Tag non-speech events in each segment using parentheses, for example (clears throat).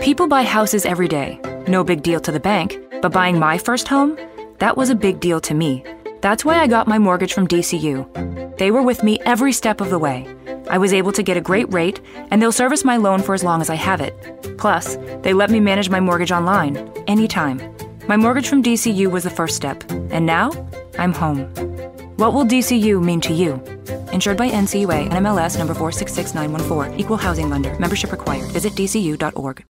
People buy houses every day. No big deal to the bank. But buying my first home? That was a big deal to me. That's why I got my mortgage from DCU. They were with me every step of the way. I was able to get a great rate, and they'll service my loan for as long as I have it. Plus, they let me manage my mortgage online, anytime. My mortgage from DCU was the first step, and now I'm home. What will DCU mean to you? Insured by NCUA and MLS number 466914, Equal Housing Lender. Membership required. Visit dcu.org.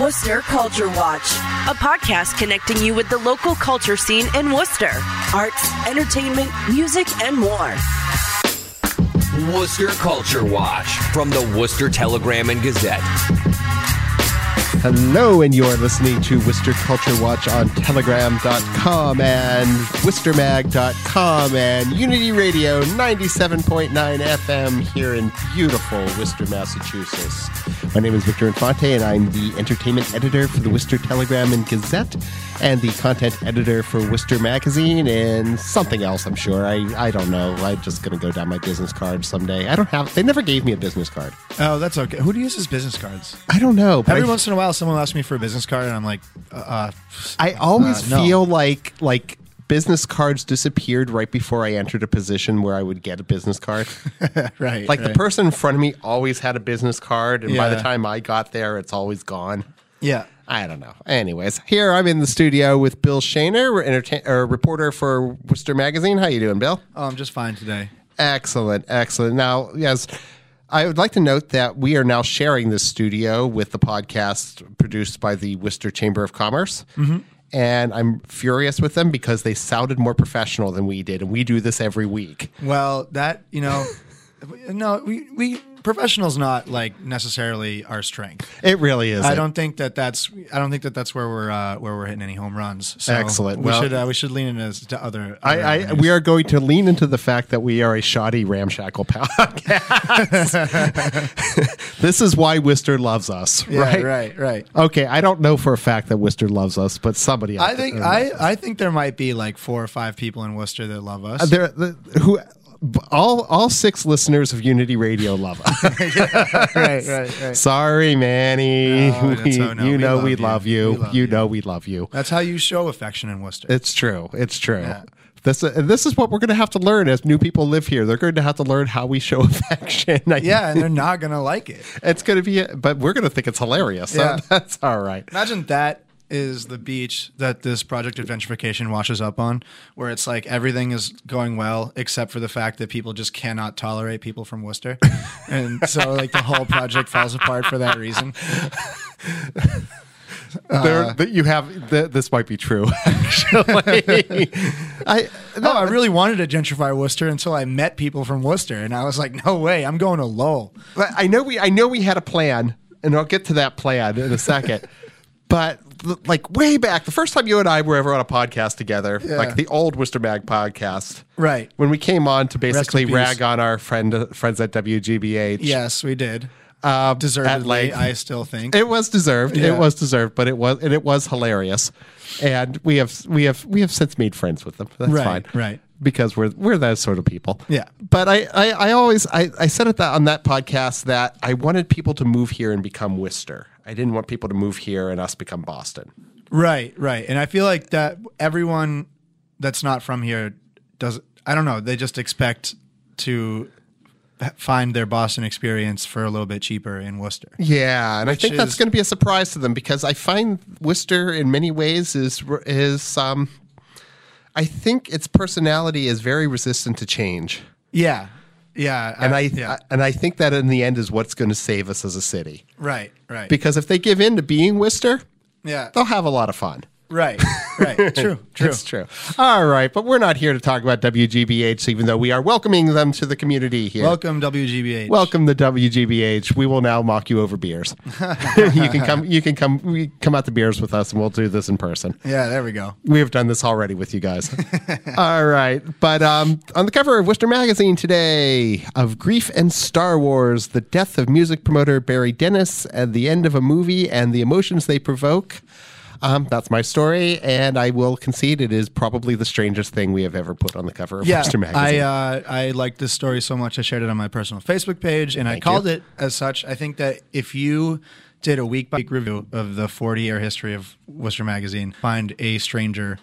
Worcester Culture Watch, a podcast connecting you with the local culture scene in Worcester. Arts, entertainment, music, and more. Worcester Culture Watch from the Worcester Telegram and Gazette. Hello, and you're listening to Worcester Culture Watch on Telegram.com and WorcesterMag.com and Unity Radio 97.9 FM here in beautiful Worcester, Massachusetts. My name is Victor Infante, and I'm the entertainment editor for the Worcester Telegram and Gazette and the content editor for Worcester Magazine and something else, I'm sure. I, I don't know. I'm just going to go down my business card someday. I don't have, they never gave me a business card. Oh, that's okay. Who uses business cards? I don't know. Every I- once in a while, someone asks me for a business card, and I'm like, uh, uh, I always Uh, no. feel like like business cards disappeared right before I entered a position where I would get a business card. (laughs) right. like the person in front of me always had a business card, and by the time I got there, it's always gone. Yeah. I don't know. Anyways, here I'm in the studio with Bill Shaner, entertain, or reporter for Worcester Magazine. How you doing, Bill? Oh, I'm just fine today. Excellent, excellent. Now, yes, I would like to note that we are now sharing this studio with the podcast produced by the Worcester Chamber of Commerce. Mm-hmm. And I'm furious with them because they sounded more professional than we did, and we do this every week. Well, that you know, (laughs) no, we we professionals not like necessarily our strength. It really is. I don't think that that's I don't think that that's where we're uh, where we're hitting any home runs. So Excellent. We Well- should uh, we should lean into to other. I, I, we are going to lean into the fact that we are a shoddy ramshackle (laughs) podcast. (laughs) this is why Worcester loves us, yeah, right? right, right. Okay, I don't know for a fact that Worcester loves us, but somebody. I think there I. I think there might be like four or five people in Worcester that love us. there the, who all all six listeners of Unity Radio love us. (laughs) right, right, right. Sorry, Manny. No, We- oh, no, you we know love we you. love you. We love you you. know we love you. That's how you show affection in Worcester. It's true. It's true. Yeah. This uh, this is what we're going to have to learn as new people live here. They're going to have to learn how we show (laughs) affection. Yeah, and they're not gonna like it. it's going to be, but we're going to think it's hilarious. So Yeah. (laughs) that's all right. Imagine that is the beach that this project of gentrification washes up on, where it's like everything is going well except for the fact that people just cannot tolerate people from Worcester, (laughs) and so like the whole project falls apart for that reason. (laughs) there, uh, that you have th- this might be true. (laughs) Actually, I No, oh, I really wanted to gentrify Worcester until I met people from Worcester, and I was like, no way, I'm going to Lowell. But I know we I know we had a plan, and I'll get to that plan in a second. But like way back, the first time you and I were ever on a podcast together, like the old Worcester Mag podcast, Right. when we came on to basically rag on our friend friends at WGBH. Yes, we did. uh, at Deservedly. I still think. It was deserved. Yeah. It was deserved, but it was and it was hilarious. And we have we have we have since made friends with them. That's Right, fine. right. Because we're we're those sort of people. Yeah. But I I, I always I, I said it that on that podcast that I wanted people to move here and become Worcester. I didn't want people to move here and us become Boston. Right, right. And I feel like that everyone that's not from here does I don't know, they just expect to find their Boston experience for a little bit cheaper in Worcester. Yeah, and I think that's going to be a surprise to them because I find Worcester in many ways is is um I think its personality is very resistant to change. Yeah. Yeah. and I, yeah. and I think that in the end is what's going to save us as a city. right, right. Because if they give in to being Worcester, yeah. they'll have a lot of fun. Right. Right. (laughs) True. True. That's true. All right, but we're not here to talk about WGBH, even though we are welcoming them to the community here. Welcome WGBH. Welcome to WGBH. We will now mock you over beers. (laughs) you can come. You can come. We come out the beers with us, and we'll do this in person. Yeah. There we go. We have done this already with you guys. (laughs) All right. But um, on the cover of Worcester Magazine today of Grief and Star Wars, the death of music promoter Barry Dennis and the end of a movie and the emotions they provoke. Um, that's my story, and I will concede it is probably the strangest thing we have ever put on the cover of Yeah. Worcester Magazine. I uh, I liked this story so much. I shared it on my personal Facebook page, and I called you. it as such. I think that if you did a week by week review of the 40 year history of Worcester Magazine, find a stranger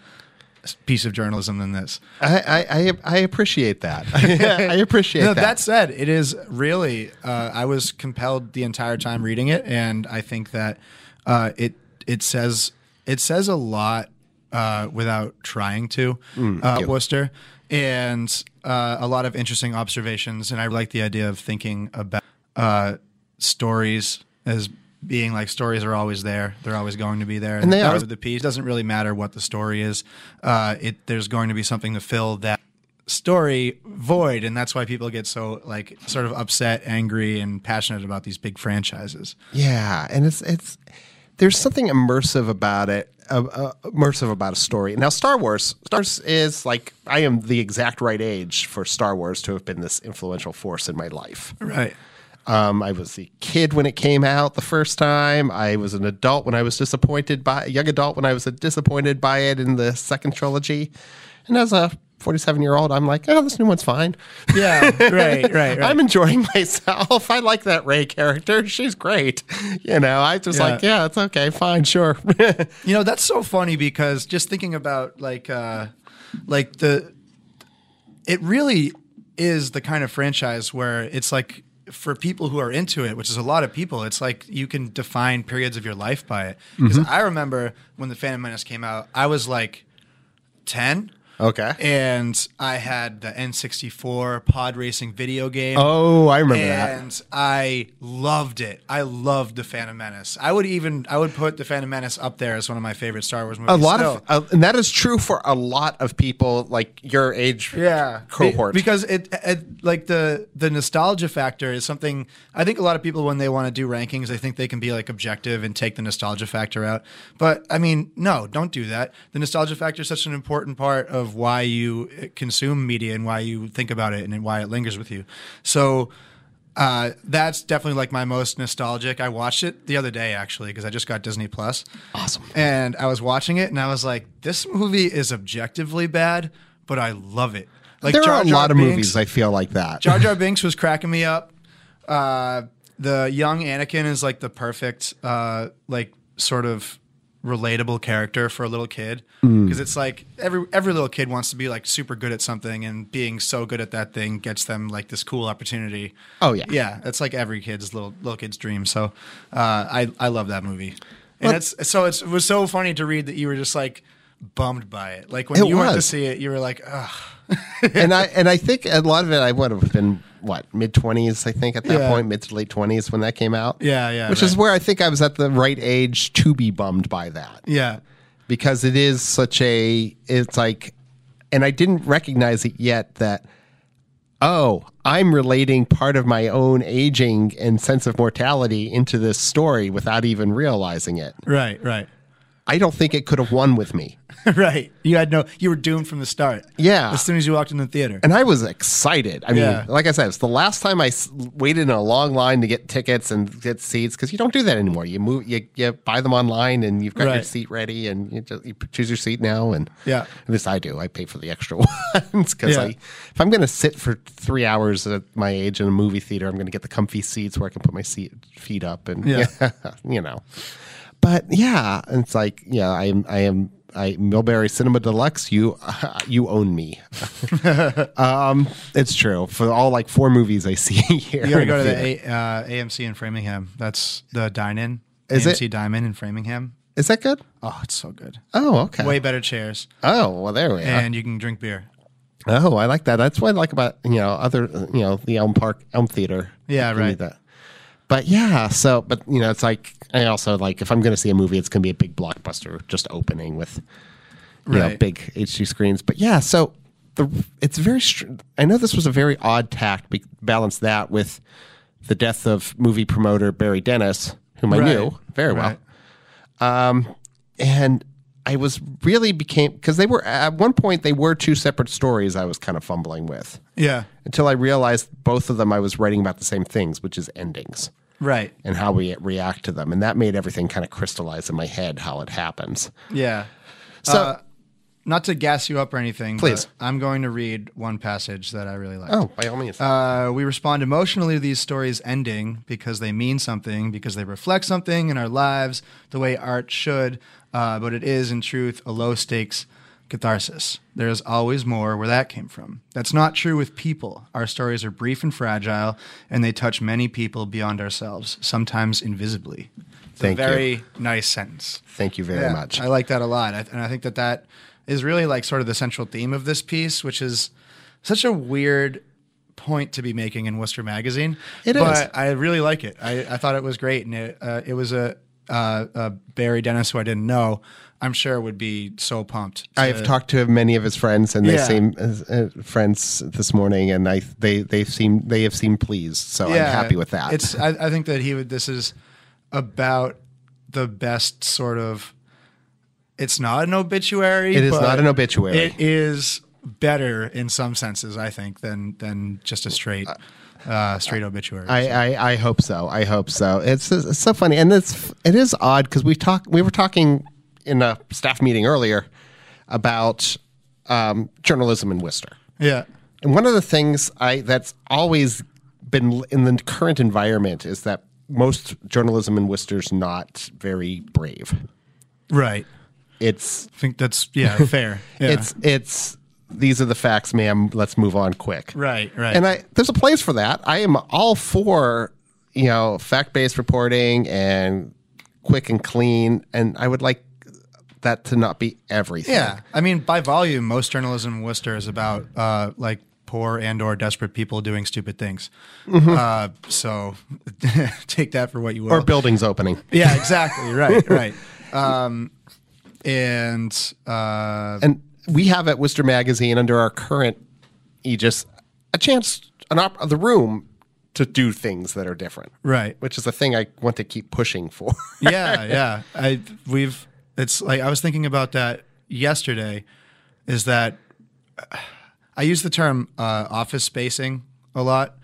piece of journalism than this. I, I, I, I appreciate that. (laughs) I appreciate No, that. that said, it is really. Uh, I was compelled the entire time reading it, and I think that uh, it it says it says a lot uh, without trying to. uh, you. Worcester, and uh, a lot of interesting observations, and I like the idea of thinking about uh, stories as being like stories are always there. They're always going to be there. And they are. the piece. It doesn't really matter what the story is. Uh, it there's going to be something to fill that story void, and that's why people get so like sort of upset, angry, and passionate about these big franchises. Yeah, and it's it's there's something immersive about it, uh, uh, immersive about a story. Now, Star Wars, Star Wars is like I am the exact right age for Star Wars to have been this influential force in my life. Right. Um, I was a kid when it came out the first time. I was an adult when I was disappointed by a young adult when I was disappointed by it in the second trilogy, and as a 47 year old, I'm like, oh, this new one's fine. (laughs) Yeah. right. Right. Right. I'm enjoying myself. I like that Rey character. She's great. You know, I just Yeah. like, yeah, it's okay, fine, sure. (laughs) You know, that's so funny because just thinking about like uh like the it really is the kind of franchise where it's like for people who are into it, which is a lot of people, it's like you can define periods of your life by it. Because Mm-hmm. I remember when the Phantom Menace came out, I was like 10 okay. and I had the N64 pod racing video game. Oh, I remember that. and I loved it. I loved the Phantom Menace. I would even I would put the Phantom Menace up there as one of my favorite Star Wars movies. A lot still. of, uh, and that is true for a lot of people like your age yeah cohort. Be- because it, it like the the nostalgia factor is something I think a lot of people when they want to do rankings they think they can be like objective and take the nostalgia factor out but I mean no don't do that the nostalgia factor is such an important part of why you uh, consume media and why you think about it and why it lingers with you so uh, that's definitely like my most nostalgic. I watched it the other day actually because I just got Disney Plus. Awesome. And I was watching it and I was like, this movie is objectively bad, but I love it. Like there Jar are a Jar lot of Binks- movies I feel like that. Jar Jar (laughs) Binks was cracking me up. Uh, the young Anakin is like the perfect, uh, like sort of relatable character for a little kid because it's like every every little kid wants to be like super good at something and being so good at that thing gets them like this cool opportunity. Oh, yeah. yeah, that's like every kid's little little kid's dream. So uh, I I love that movie, and Well- it's so it's, it was so funny to read that you were just like bummed by it. Like when It you went to see it, you were like, ugh. (laughs) and I and I think a lot of it I would have been what mid twenties I think at that Yeah. point mid to late twenties when that came out. Yeah, yeah, Which is where I think I was at the right age to be bummed by that. yeah. because it is such a it's like and I didn't recognize it yet that oh, I'm relating part of my own aging and sense of mortality into this story without even realizing it. Right, right. I don't think it could have won with me. (laughs) right. You had no. You were doomed from the start. Yeah. As soon as you walked in the theater. And I was excited. I mean, Yeah. like I said, it's the last time I s- waited in a long line to get tickets and get seats because you don't do that anymore. You move, you, you buy them online, and you've got your seat ready, and you, just, you choose your seat now. And Yeah. at least I do. I pay for the extra (laughs) ones because Yeah. If I'm going to sit for three hours at my age in a movie theater, I'm going to get the comfy seats where I can put my seat feet up, and Yeah. (laughs) you know. But yeah, it's like yeah, I am, I am. I Millbury Cinema Deluxe, you (laughs) you own me. (laughs) um, it's true. For all like four movies I see (laughs) here. you gotta go to the. A, uh, AMC in Framingham. That's the dine-in. Is AMC it? Diamond in Framingham. Is that good? Oh, it's so good. Oh, okay. Way better chairs, Oh, well, there we are. and you can drink beer. Oh, I like that. That's what I like about you know other you know the Elm Park Elm Theater. Yeah, right. That. But yeah, so but you know, it's like I also like if I'm going to see a movie, it's going to be a big blockbuster, just opening with you know big HD screens. But yeah, so the it's very. str- I know this was a very odd tact. Balance that with the death of movie promoter Barry Dennis, whom I Right. knew very well Right. Um, and I was really became because they were at one point they were two separate stories I was kind of fumbling with Yeah. until I realized both of them I was writing about the same things, which is endings Right. and how we react to them, and that made everything kind of crystallize in my head how it happens. Yeah. So Uh, not to gas you up or anything, Please. I'm going to read one passage that I really like. oh, by all means, Uh, we respond emotionally to these stories ending because they mean something, because they reflect something in our lives the way art should, uh, but it is, in truth, a low stakes catharsis. There is always more where that came from. That's not true with people. Our stories are brief and fragile, and they touch many people beyond ourselves, sometimes invisibly. It's Thank a you. very nice sentence. thank you very Yeah, much. I like that a lot, and I think that that is really like sort of the central theme of this piece, which is such a weird point to be making in Worcester Magazine. It but is. I really like it. I, I thought it was great, and it uh, it was a, uh, uh Barry Dennis who I didn't know. I'm sure would be so pumped. I've talked to many of his friends, and they Yeah. seem uh, friends this morning, and I they they seem they have seemed pleased. So I'm happy with that. It's I, I think that he would. This is about the best sort of. It's not an obituary. It is but not an obituary. It is better in some senses, I think, than than just a straight uh, straight obituary. I, I, I hope so. I hope so. It's, it's so funny, and it's it is odd because we talk we were talking in a staff meeting earlier about um, journalism in Worcester, yeah. and one of the things I that's always been in the current environment is that most journalism in Worcester's not very brave. Right. It's I think that's yeah (laughs) fair. Yeah. it's it's these are the facts, ma'am. Let's move on quick. right. Right. And I there's a place for that. I am all for you know fact based reporting and quick and clean, and I would like that to not be everything. Yeah, I mean, by volume, most journalism in Worcester is about uh, like poor and or desperate people doing stupid things. Uh, so (laughs) take that for what you will. Or buildings opening. yeah, exactly. Right, (laughs) right. Um, and uh, And we have at Worcester Magazine under our current aegis a chance, an op- the room to do things that are different. right. Which is a thing I want to keep pushing for. (laughs) yeah, yeah. I we've it's like I was thinking about that yesterday. Is that I use the term uh, office spacing a lot.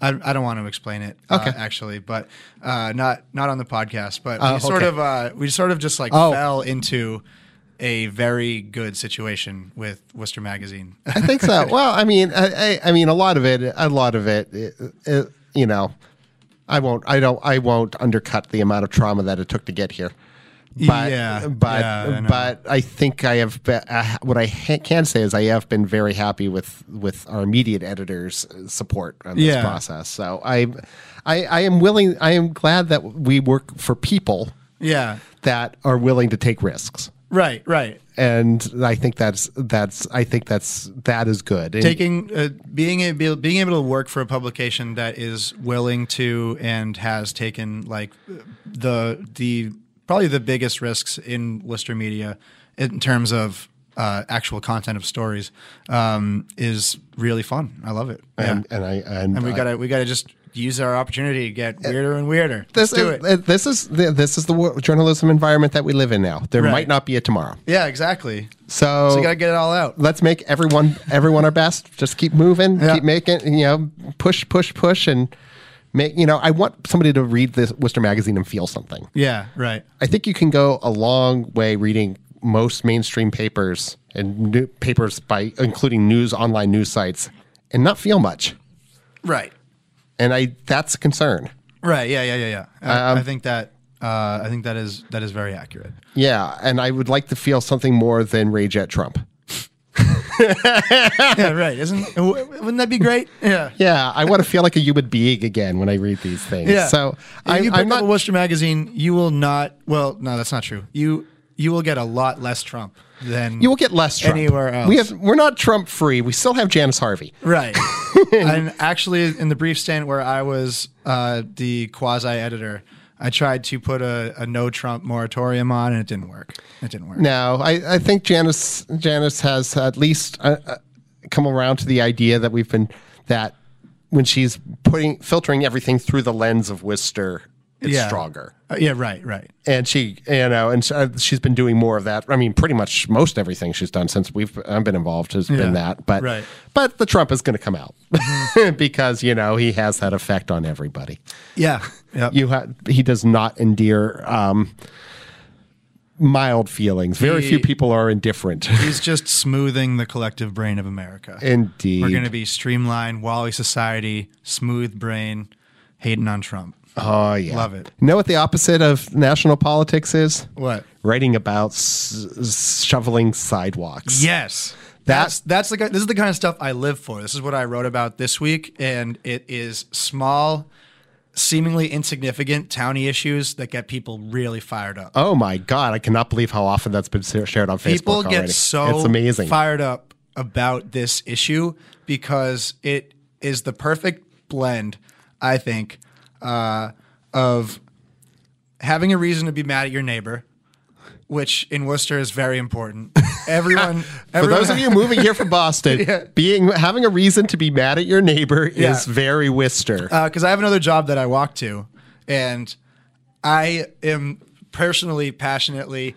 I, I don't want to explain it uh, Okay. actually, but uh, not not on the podcast. But Oh, we sort okay. of uh, we sort of just like Oh. fell into a very good situation with Worcester Magazine. I think so. (laughs) Well, I mean, I, I, I mean, a lot of it, a lot of it, it, it, you know, I won't, I don't, I won't undercut the amount of trauma that it took to get here. But, Yeah, but, yeah, I but I think I have. Been, uh, what I ha- can say is I have been very happy with with our immediate editors' support on this Yeah. process. So I, I, I am willing. I am glad that we work for people yeah, that are willing to take risks. right, right. And I think that's that's I think that's that is good. Taking uh, being able being able to work for a publication that is willing to and has taken like the the probably the biggest risks in Worcester media in terms of uh, actual content of stories um, is really fun. I love it. and, yeah. and I and, and we I- gotta we gotta just use our opportunity to get weirder and weirder. this Let's do is it. this is the, this is the journalism environment that we live in now. There Right. might not be a tomorrow, Yeah, exactly. so, So you gotta get it all out. let's make everyone everyone our best. Just keep moving, Yeah. keep making you know push push push and make you know. I want somebody to read this Worcester magazine and feel something. Yeah, right. I think you can go a long way reading most mainstream papers and new papers by including news online news sites and not feel much. Right. And I that's a concern. Right. Yeah. Yeah. Yeah. Yeah. I, Um, I think that uh, I think that is that is very accurate. Yeah, and I would like to feel something more than rage at Trump. (laughs) yeah, right. Isn't wouldn't that be great? Yeah. Yeah, I want to feel like a human being again when I read these things. Yeah. So if I, you pick I'm up not. a Worcester magazine, you will not. Well, no, that's not true. You you will get a lot less Trump than You will get less Trump. Anywhere else. We have we're not Trump free. We still have Janice Harvey. Right. (laughs) and actually, in the brief stint where I was uh, the quasi editor, I tried to put a, a no Trump moratorium on, and it didn't work. It didn't work. No, I, I think Janice Janice has at least uh, uh, come around to the idea that we've been that when she's putting filtering everything through the lens of Worcester, it's Yeah. stronger. Uh, yeah, right, right. And she, you know, and so she's been doing more of that. I mean, pretty much most everything she's done since we've I've been involved has Yeah, been that. But right. but the Trump is going to come out (laughs) because you know he has that effect on everybody. Yeah. Yep. You ha- he does not endear um, mild feelings. Very He- few people are indifferent. (laughs) He's just smoothing the collective brain of America. Indeed. We're going to be streamlined, WALL-E society, smooth brain, hating on Trump. Oh yeah, Love it. You know what the opposite of national politics is? What? Writing about s- shoveling sidewalks. Yes. That's that's the this is the kind of stuff I live for. This is what I wrote about this week, and it is small, seemingly insignificant towny issues that get people really fired up. Oh my god, I cannot believe how often that's been shared on Facebook people already. get so it's amazing. fired up about this issue because it is the perfect blend, I think, uh, of having a reason to be mad at your neighbor, which in Worcester is very important. (laughs) Everyone, For everyone those of you moving here from (laughs) Boston, Yeah. being having a reason to be mad at your neighbor Yeah. is very Worcester. because Uh, I have another job that I walk to, and I am personally, passionately,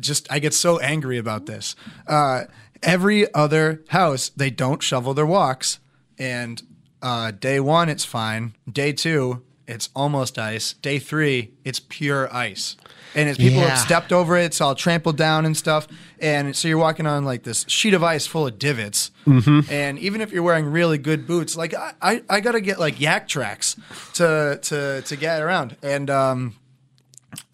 just I get so angry about this. Uh, every other house, they don't shovel their walks, and uh, day one it's fine. Day two, it's almost ice. Day three, it's pure ice. And as people Yeah. have stepped over it, it's all trampled down and stuff. And so you're walking on like this sheet of ice full of divots. Mm-hmm. And even if you're wearing really good boots, like I, I, I gotta get like Yaktrax to to to get around. And um,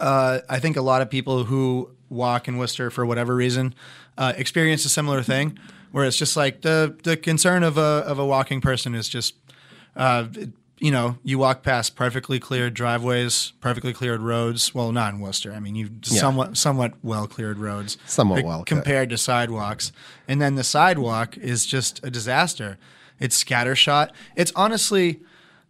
uh, I think a lot of people who walk in Worcester for whatever reason uh, experience a similar thing, where it's just like the the concern of a of a walking person is just, uh, you know, you walk past perfectly cleared driveways, perfectly cleared roads. Well, not in Worcester. I mean, you somewhat somewhat well cleared roads, Somewhat well compared to sidewalks, and then the sidewalk is just a disaster. It's scattershot. It's honestly.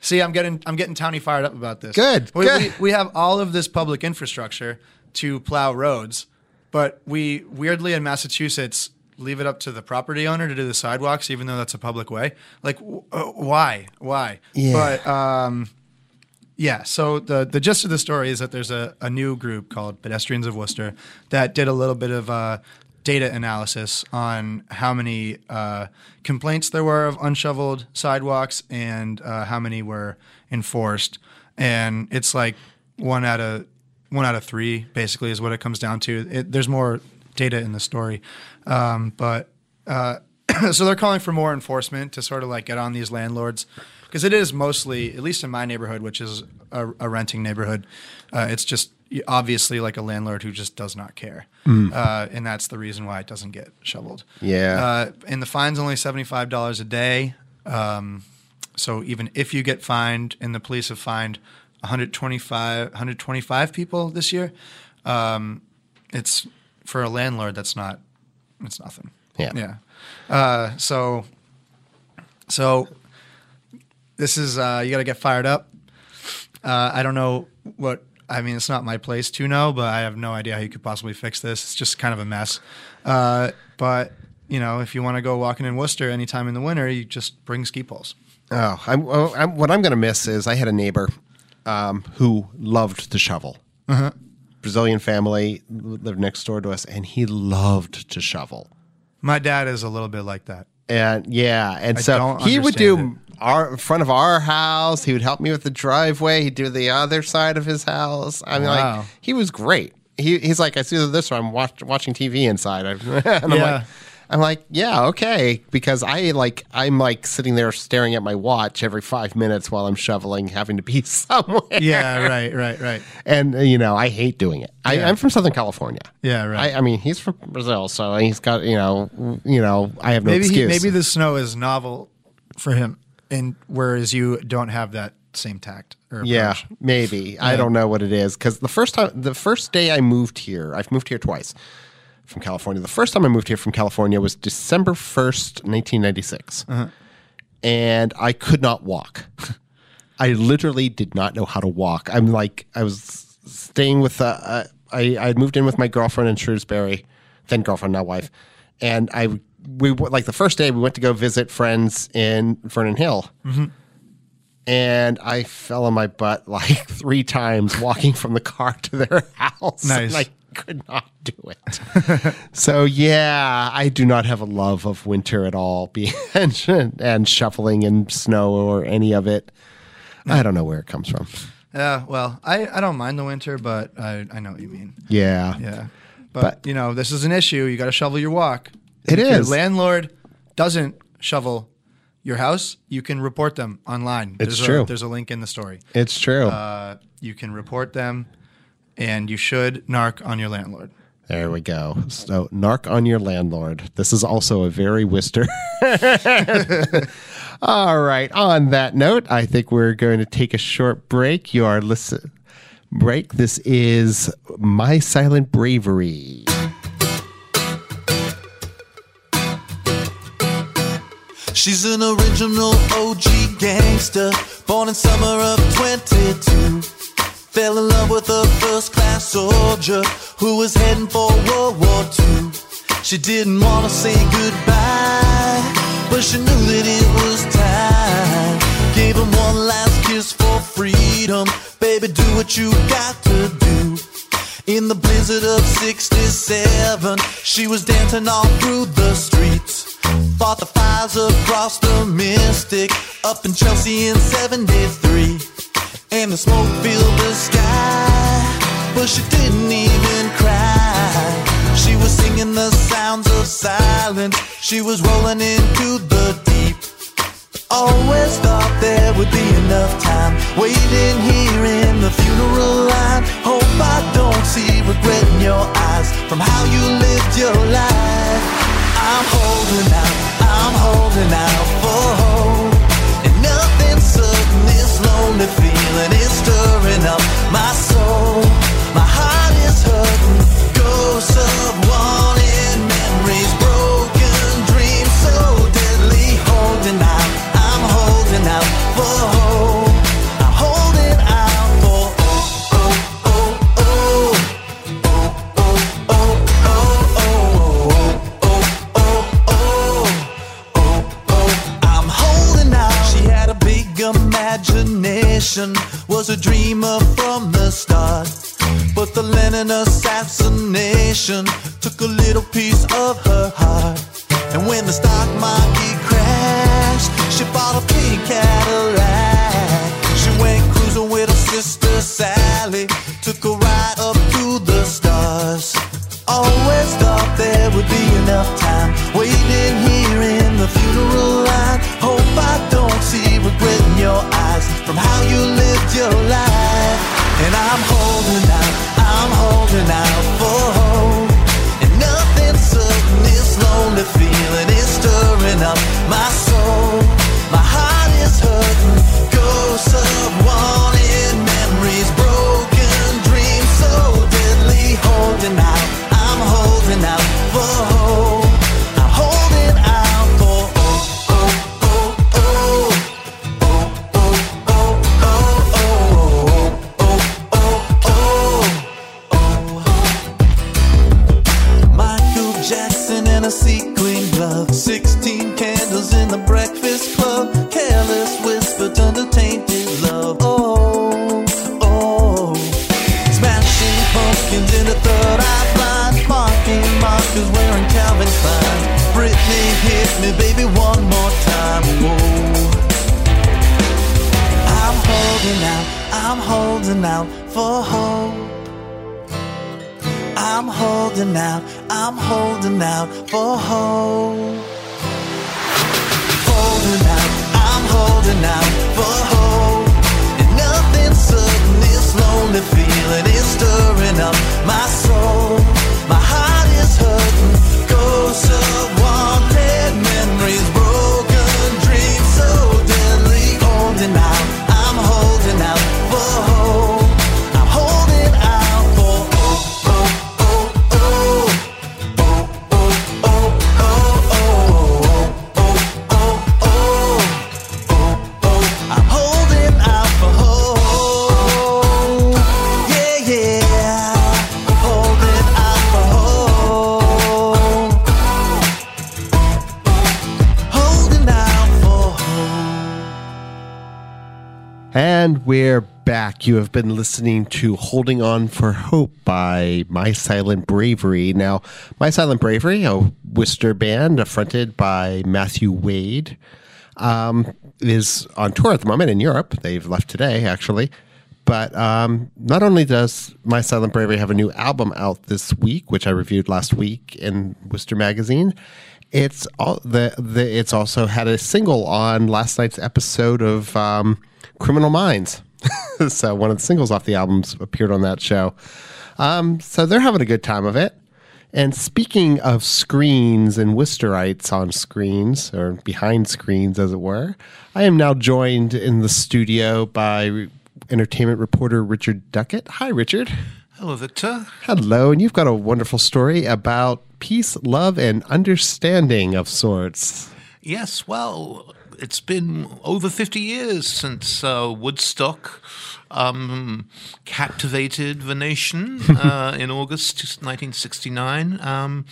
See, I'm getting I'm getting towny fired up about this. Good, We, good. we, we have all of this public infrastructure to plow roads, but we weirdly in Massachusetts leave it up to the property owner to do the sidewalks, even though that's a public way. Like, w- uh, why? Why? Yeah. But um, yeah. So the the gist of the story is that there's a, a new group called Pedestrians of Worcester that did a little bit of uh, data analysis on how many uh, complaints there were of unshoveled sidewalks and uh, how many were enforced. And it's like one out of one out of three, basically, is what it comes down to. It, there's more data in the story, um, but uh, (clears throat) so they're calling for more enforcement to sort of like get on these landlords because it is mostly, at least in my neighborhood, which is a, a renting neighborhood, uh, it's just obviously like a landlord who just does not care, uh, and that's the reason why it doesn't get shoveled. Yeah. uh, and the fine's only seventy five dollars a day. Um, so even if you get fined, and the police have fined 125, 125 people this year, um, it's for a landlord that's not, it's nothing. Yeah. Yeah. Uh, so, so this is uh, you got to get fired up. Uh, I don't know what I mean. It's not my place to know, but I have no idea how you could possibly fix this. It's just kind of a mess. Uh, but you know, if you want to go walking in Worcester anytime in the winter, you just bring ski poles. Oh, I'm, oh, I'm, what I'm going to miss is I had a neighbor um, who loved to shovel. Uh-huh. Brazilian family lived next door to us, and he loved to shovel. My dad is a little bit like that. And yeah, and I so he would do understand our front of our house. He would help me with the driveway. He'd do the other side of his house. I mean, Wow. like he was great. He, he's like, I see this, or I'm watch, watching TV inside. (laughs) and I'm Yeah. like, I'm like, yeah, okay, because I like, I'm like sitting there staring at my watch every five minutes while I'm shoveling, having to be (laughs) somewhere. Yeah, right, right, right. and you know, I hate doing it. I, Yeah. I'm from Southern California. Yeah, right. I, I mean, he's from Brazil, so he's got you know, you know, I have no maybe he, excuse. maybe the snow is novel for him, and whereas you don't have that same tact. Or Yeah, maybe. I don't know what it is because the first time, the first day I moved here, I've moved here twice from California. The first time I moved here from California was December first, nineteen ninety six, and I could not walk. (laughs) I literally did not know how to walk. I'm like, I was staying with, uh, uh, I, I had moved in with my girlfriend in Shrewsbury, then girlfriend, now wife, and I we like the first day we went to go visit friends in Vernon Hill and I fell on my butt like (laughs) three times walking from the car to their (laughs) house. Nice. And I could not do it. (laughs) so yeah, I do not have a love of winter at all, be- (laughs) and, and shoveling in snow or any of it. I don't know where it comes from. Yeah, well, I, I don't mind the winter, but I, I know what you mean. Yeah. Yeah. But, But- you know, this is an issue. You got to shovel your walk. It if your is. landlord doesn't shovel your house, you can report them online. It's there's true. A, there's a link in the story. It's true. Uh, you can report them, and you should narc on your landlord. There we go. So, narc on your landlord. This is also a very Wister. (laughs) All right. On that note, I think we're going to take a short break. You are listen break. This is My Silent Bravery. She's an original OG gangster, born in summer of 22. Fell in love with a first class soldier who was heading for World War II. She didn't want to say goodbye, but she knew that it was time. Gave him one last kiss for freedom. Baby, do what you got to do. In the blizzard of 67, she was dancing all through the streets. Fought the fires across the Mystic, up in Chelsea in 73. And the smoke filled the sky, but she didn't even cry. She was singing the sounds of silence, she was rolling into the deep. Always thought there would be enough time waiting here in the funeral line. Hope I don't see regret in your eyes from how you lived your life. I'm holding out, I'm holding out for hope. And nothing's certain, this lonely feeling is stirring up my soul. Was a dreamer from the start. But the Lennon assassination took a little piece of her heart. And when the stock market crashed, she bought a pink Cadillac. tonight holding out, I'm holding out for hope. I'm holding out, I'm holding out for hope. Holding out, I'm holding out for hope. And nothing's certain, this lonely feeling is stirring up my soul. My heart is hurting, ghosts of we're back. You have been listening to Holding On for Hope by My Silent Bravery. Now, My Silent Bravery, a Worcester band fronted by Matthew Wade, um, is on tour at the moment in Europe. They've left today, actually. But um, not only does My Silent Bravery have a new album out this week, which I reviewed last week in Worcester Magazine, it's all the, the it's also had a single on last night's episode of um, Criminal Minds. (laughs) so one of the singles off the albums appeared on that show. Um, so they're having a good time of it. And speaking of screens and Worcesterites on screens, or behind screens, as it were, I am now joined in the studio by entertainment reporter Richard Duckett. Hi, Richard. Hello, Victor. Hello. And you've got a wonderful story about peace, love, and understanding of sorts. Yes, well, it's been over 50 years since uh, Woodstock um, captivated the nation (laughs) uh, in August 1969 um,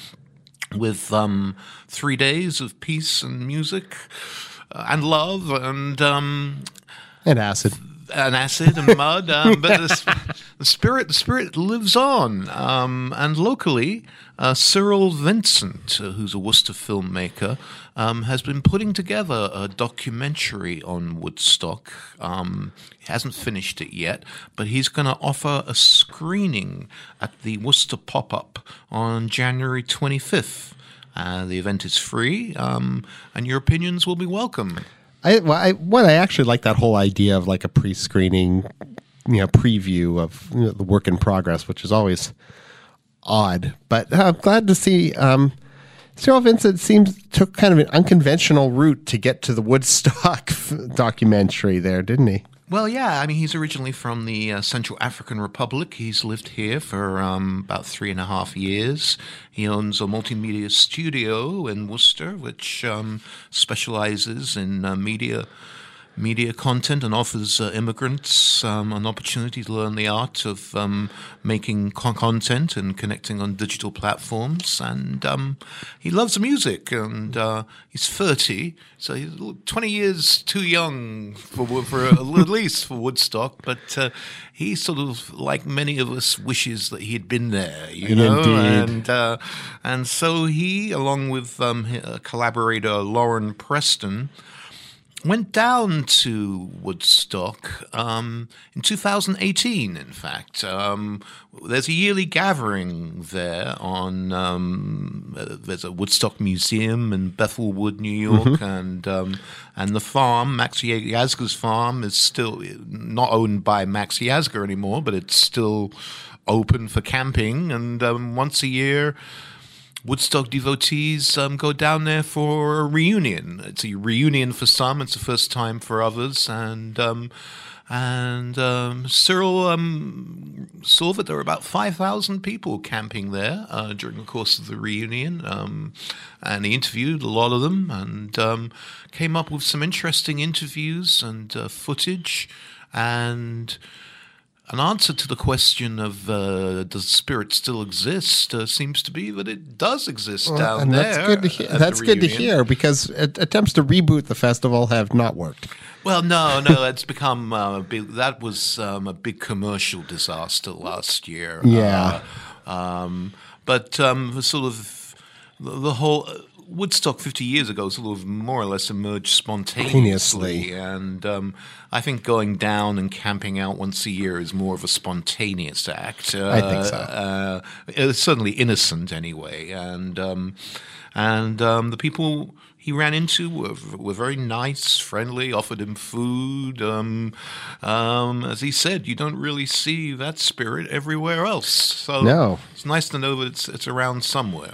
with um, three days of peace and music uh, and love and um, And acid. And acid and mud, um, (laughs) but the, the spirit the spirit lives on. Um, and locally, uh, Cyril Vincent, uh, who's a Worcester filmmaker, um, has been putting together a documentary on Woodstock. Um, he hasn't finished it yet, but he's going to offer a screening at the Worcester Pop Up on January 25th. Uh, the event is free, um, and your opinions will be welcome. I, well, I what I actually like that whole idea of like a pre-screening, you know, preview of you know, the work in progress, which is always odd. But uh, I'm glad to see. Um, Cyril Vincent seems took kind of an unconventional route to get to the Woodstock (laughs) documentary there, didn't he? Well, yeah. I mean, he's originally from the uh, Central African Republic. He's lived here for um, about three and a half years. He owns a multimedia studio in Worcester, which um, specializes in uh, media media content and offers uh, immigrants um, an opportunity to learn the art of um, making con- content and connecting on digital platforms. And um, he loves music, and uh, he's 30, so he's 20 years too young for, for at (laughs) least for Woodstock. But uh, he sort of, like many of us, wishes that he had been there, you know. Indeed. And uh, and so he, along with um, hi- uh, collaborator Lauren Preston went down to Woodstock um, in 2018. In fact, um, there's a yearly gathering there. On um, there's a Woodstock Museum in Bethel Woods, New York, and um, and the farm, Max Yasgur's farm, is still not owned by Max Yazga anymore, but it's still open for camping. And um, once a year. Woodstock devotees um, go down there for a reunion. It's a reunion for some. It's the first time for others, and um, and um, Cyril um, saw that there were about five thousand people camping there uh, during the course of the reunion, um, and he interviewed a lot of them and um, came up with some interesting interviews and uh, footage and an answer to the question of uh, does spirit still exist uh, seems to be that it does exist down and there. that's good to hear. That's good to hear because at- attempts to reboot the festival have not worked. Well, no, no, it's become uh, a big. That was um, a big commercial disaster last year. Yeah. Uh, um, but um, sort of the, the whole. Uh, Woodstock 50 years ago sort of more or less emerged spontaneously. Spontaneously. And um, I think going down and camping out once a year is more of a spontaneous act. Uh, I think so. Uh, it's certainly innocent anyway. And, um, and um, the people he ran into were, were very nice, friendly, offered him food. Um, um, as he said, you don't really see that spirit everywhere else. So No. it's nice to know that it's, it's around somewhere.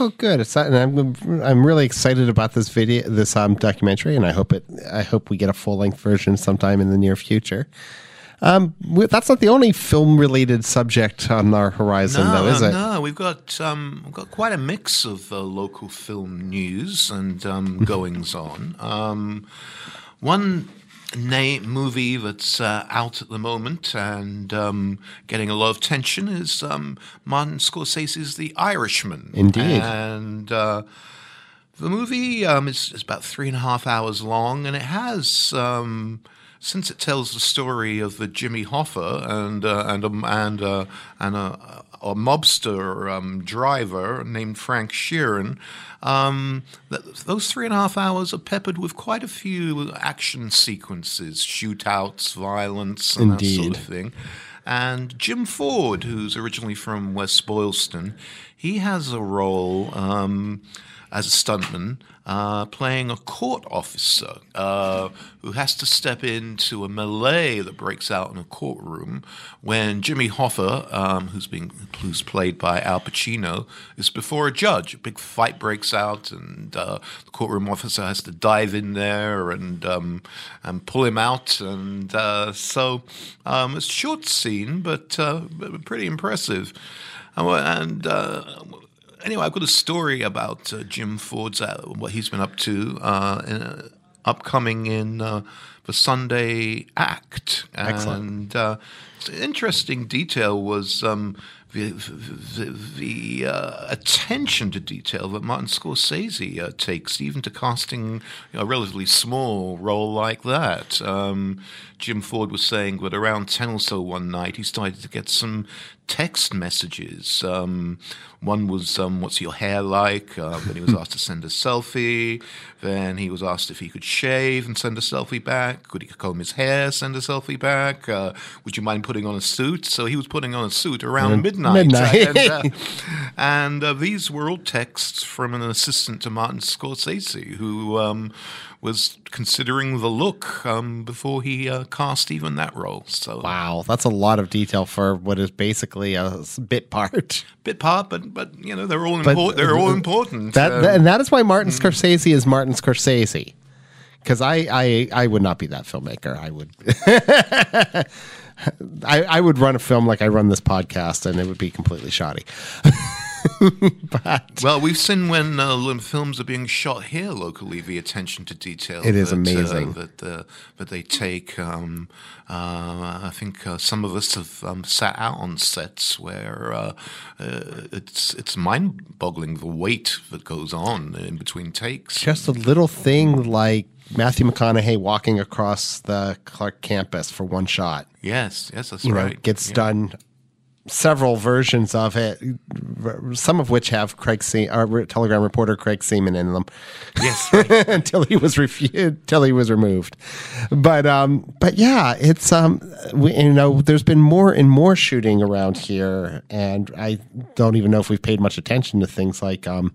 Oh, good. It's and I'm I'm really excited about this video, this um, documentary, and I hope it. I hope we get a full length version sometime in the near future. Um, that's not the only film related subject on our horizon, though, is no, it? No, we've got um, we've got quite a mix of uh, local film news and um, (laughs) goings on. Um, one na- movie that's uh, out at the moment and um, getting a lot of attention is um, Martin Scorsese's The Irishman. Indeed. and. Uh, the movie um, is, is about three and a half hours long, and it has um, since it tells the story of the Jimmy Hoffa and uh, and a, and uh, and a, a mobster um, driver named Frank Sheeran. Um, th- those three and a half hours are peppered with quite a few action sequences, shootouts, violence, and that sort of thing. And Jim Ford, who's originally from West Boylston, he has a role um, as a stuntman uh, playing a court officer uh, who has to step into a melee that breaks out in a courtroom when Jimmy Hoffa, um, who's being who's played by Al Pacino, is before a judge. A big fight breaks out, and uh, the courtroom officer has to dive in there and um, and pull him out. And uh, so um, it's a short scene, but, uh, pretty impressive. Uh, And uh, anyway, I've got a story about uh, Jim Ford's uh, what he's been up to uh, in, uh, upcoming in uh, the Sunday Act. Excellent. And uh, interesting detail was um, the, the, the uh, attention to detail that Martin Scorsese uh, takes, even to casting you know, a relatively small role like that. Um, Jim Ford was saying that around 10 or so one night, he started to get some text messages. Um, one was, um, What's your hair like? Uh, then he was (laughs) asked to send a selfie. Then he was asked if he could shave and send a selfie back. Could he comb his hair, send a selfie back? Uh, would you mind putting on a suit? So he was putting on a suit around midnight. midnight. and uh, (laughs) and, uh, these were all texts from an assistant to Martin Scorsese who um, was considering the look um, before he uh, cast even that role. So Wow, that's a lot of detail for what is basically a bit part. bit part, but but you know they're all important. They're all important. That, Um, that- and that is why Martin Scorsese is Martin Scorsese. Because I, I I would not be that filmmaker. I would (laughs) I, I would run a film like I run this podcast, and it would be completely shoddy. (laughs) (laughs) but Well, we've seen when uh, films are being shot here locally, the attention to detail. It is that, uh, amazing. that uh, that they take. Um, uh, I think uh, some of us have um, sat out on sets where uh, uh, it's it's mind-boggling the weight that goes on in between takes. just a little thing like Matthew McConaughey walking across the Clark campus for one shot. yes, yes, that's you know, right. gets Yeah. done. Several versions of it, some of which have Craig Se- or Telegram reporter Craig Semon in them. Yes, right. (laughs) until he was refused, until he was removed. But um, but yeah, it's um, we, you know, there's been more and more shooting around here, and I don't even know if we've paid much attention to things like um,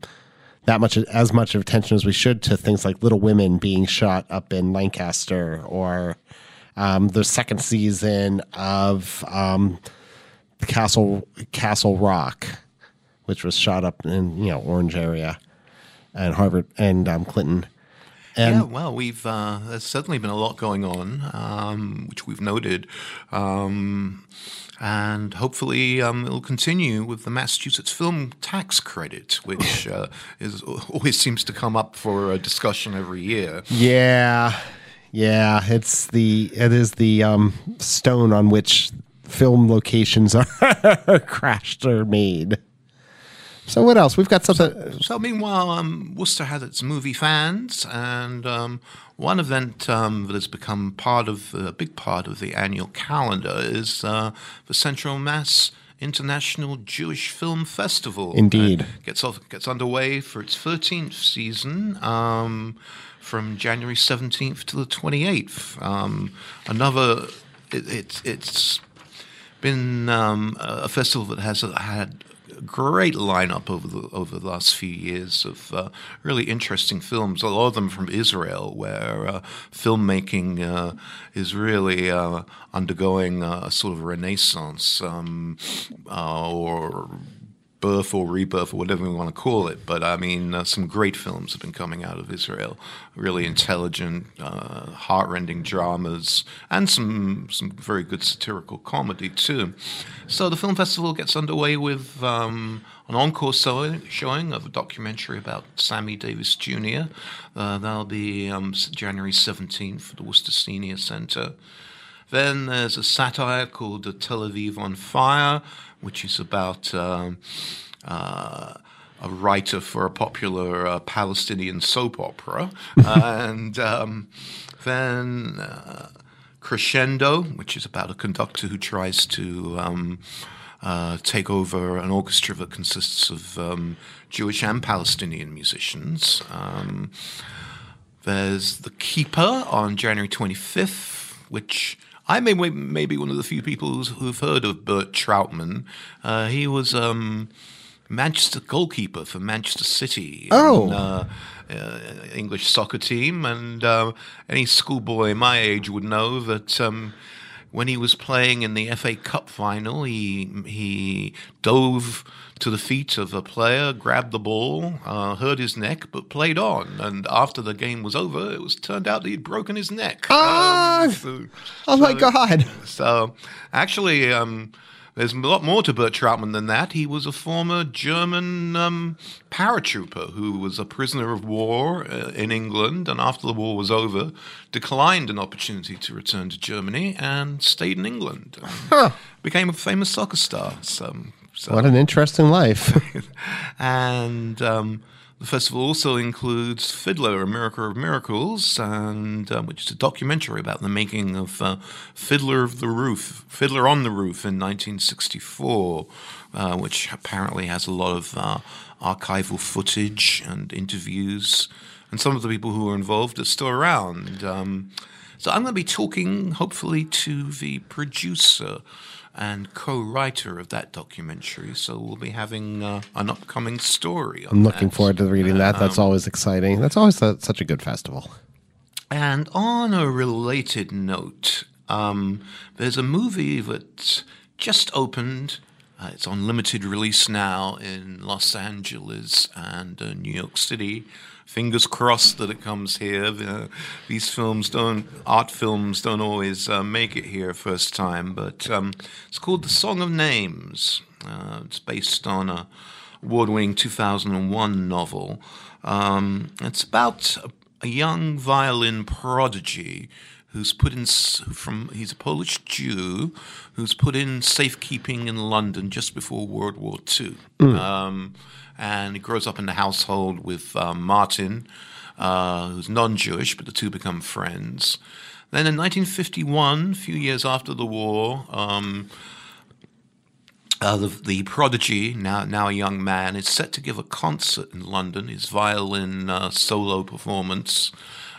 that much as much of attention as we should to things like Little Women being shot up in Lancaster, or um, the second season of um, Castle Castle Rock, which was shot up in you know Orange area, and Harvard and um, Clinton. And yeah, well, we've uh, there's certainly been a lot going on, um, which we've noted, um, and hopefully um, it'll continue with the Massachusetts Film Tax Credit, which (sighs) uh, is always seems to come up for a discussion every year. Yeah, yeah. It's the it is the um, stone on which film locations are (laughs) crashed or made. So what else? We've got something. So meanwhile, um, Worcester has its movie fans, and um, one event um, that has become part of a big part of the annual calendar is uh, the Central Mass International Jewish Film Festival. Indeed. Uh, gets off, gets underway for its 13th season. Um, from January 17th to the 28th. Um, another, it, it's it's been um, a festival that has had a great lineup over the over the last few years of uh, really interesting films. A lot of them from Israel, where uh, filmmaking uh, is really uh, undergoing a sort of renaissance um, uh, or birth or rebirth or whatever we want to call it. But I mean, uh, some great films have been coming out of Israel. Really intelligent, uh, heartrending dramas, and some some very good satirical comedy too. So the film festival gets underway with um, an encore showing, of a documentary about Sammy Davis Jr. Uh, that'll be um, January seventeenth at the Worcester Senior Centre. Then there's a satire called uh, Tel Aviv on Fire, which is about um, uh, a writer for a popular uh, Palestinian soap opera. (laughs) and um, then uh, Crescendo, which is about a conductor who tries to um, uh, take over an orchestra that consists of um, Jewish and Palestinian musicians. Um, there's The Keeper on January 25th, which I may, may be one of the few people who've heard of Bert Trautmann. Uh, he was um, Manchester goalkeeper for Manchester City. Oh. in, uh, uh, English soccer team, and uh, any schoolboy my age would know that um, when he was playing in the FA Cup final, he he dove to the feet of a player, grabbed the ball, uh, hurt his neck, but played on. And after the game was over, it was turned out that he'd broken his neck. Ah! Um, so- Oh my so- God. So actually, um, there's a lot more to Bert Trautmann than that. He was a former German um, paratrooper who was a prisoner of war uh, in England, and after the war was over, declined an opportunity to return to Germany and stayed in England. and Became a famous soccer star. So, so What an interesting life. (laughs) and um, the festival also includes Fiddler, A Miracle of Miracles, and um, which is a documentary about the making of uh, Fiddler of the Roof, Fiddler on the Roof in 1964, uh, which apparently has a lot of uh, archival footage and interviews, and some of the people who were involved are still around. Um, so I'm going to be talking, hopefully, to the producer and co-writer of that documentary. So we'll be having uh, an upcoming story. On I'm looking that. forward to reading that. That's Um, always exciting. That's always a, such a good festival. And on a related note, um, there's a movie that just opened. Uh, it's on limited release now in Los Angeles and uh, New York City. Fingers crossed that it comes here. The, these films don't, art films don't always uh, make it here first time, but um, it's called The Song of Names. Uh, it's based on a award-winning 2001 novel. Um, it's about a, a young violin prodigy who's put in from he's a Polish Jew who's put in safekeeping in London just before World War II. Um, and he grows up in the household with um, Martin, uh, who's non-Jewish, but the two become friends. Then in 1951, a few years after the war, um, uh, the, the prodigy, now now a young man, is set to give a concert in London, his violin uh, solo performance,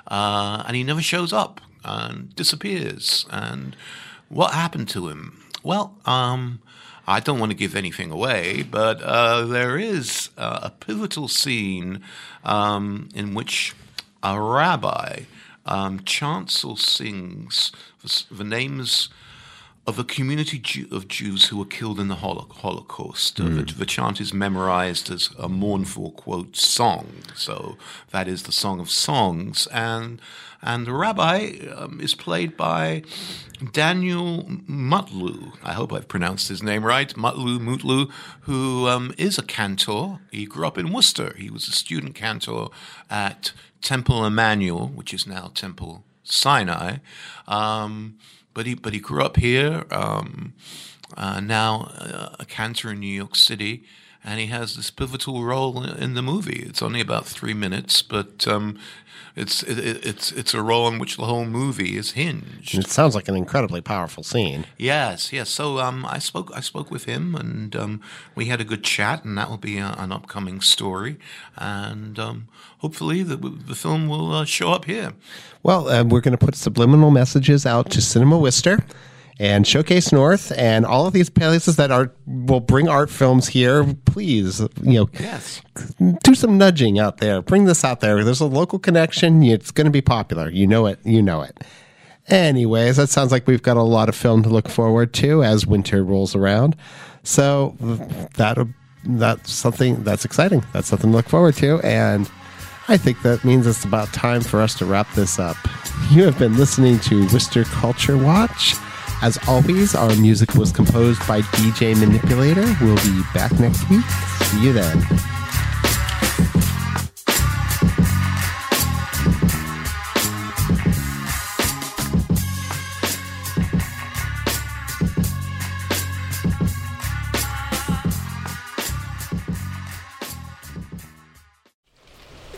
uh, and he never shows up and disappears. And what happened to him? Well, um, I don't want to give anything away, but uh, there is uh, a pivotal scene um, in which a rabbi um, chants or sings the names of a community Jew, of Jews who were killed in the Holo- Holocaust. Uh, the, the chant is memorized as a mournful quote song. So that is the Song of Songs, and and the rabbi um, is played by Daniel Mutlu. I hope I've pronounced his name right. Mutlu Mutlu, who um, is a cantor. He grew up in Worcester. He was a student cantor at Temple Emanuel, which is now Temple Sinai. Um, but he but he grew up here. Um, uh, now uh, a cantor in New York City, and he has this pivotal role in, in the movie. It's only about three minutes, but um, it's it, it- it's it's a role in which the whole movie is hinged. It sounds like an incredibly powerful scene. Yes, yes. So um, I spoke. I spoke with him, and um, we had a good chat, and that will be a, an upcoming story, and um, hopefully the the film will uh, show up here. Well, uh, we're going to put subliminal messages out to Cinema Worcester and Showcase North and all of these places that are will bring art films here. Please, you know, Yes. do some nudging out there. Bring this out there. There's a local connection. It's going to be popular. You know it. You know it. Anyways, that sounds like we've got a lot of film to look forward to as winter rolls around. So that that's something that's exciting. That's something to look forward to. And I think that means it's about time for us to wrap this up. You have been listening to Worcester Culture Watch. As always, our music was composed by DJ Manipulator. We'll be back next week. See you then.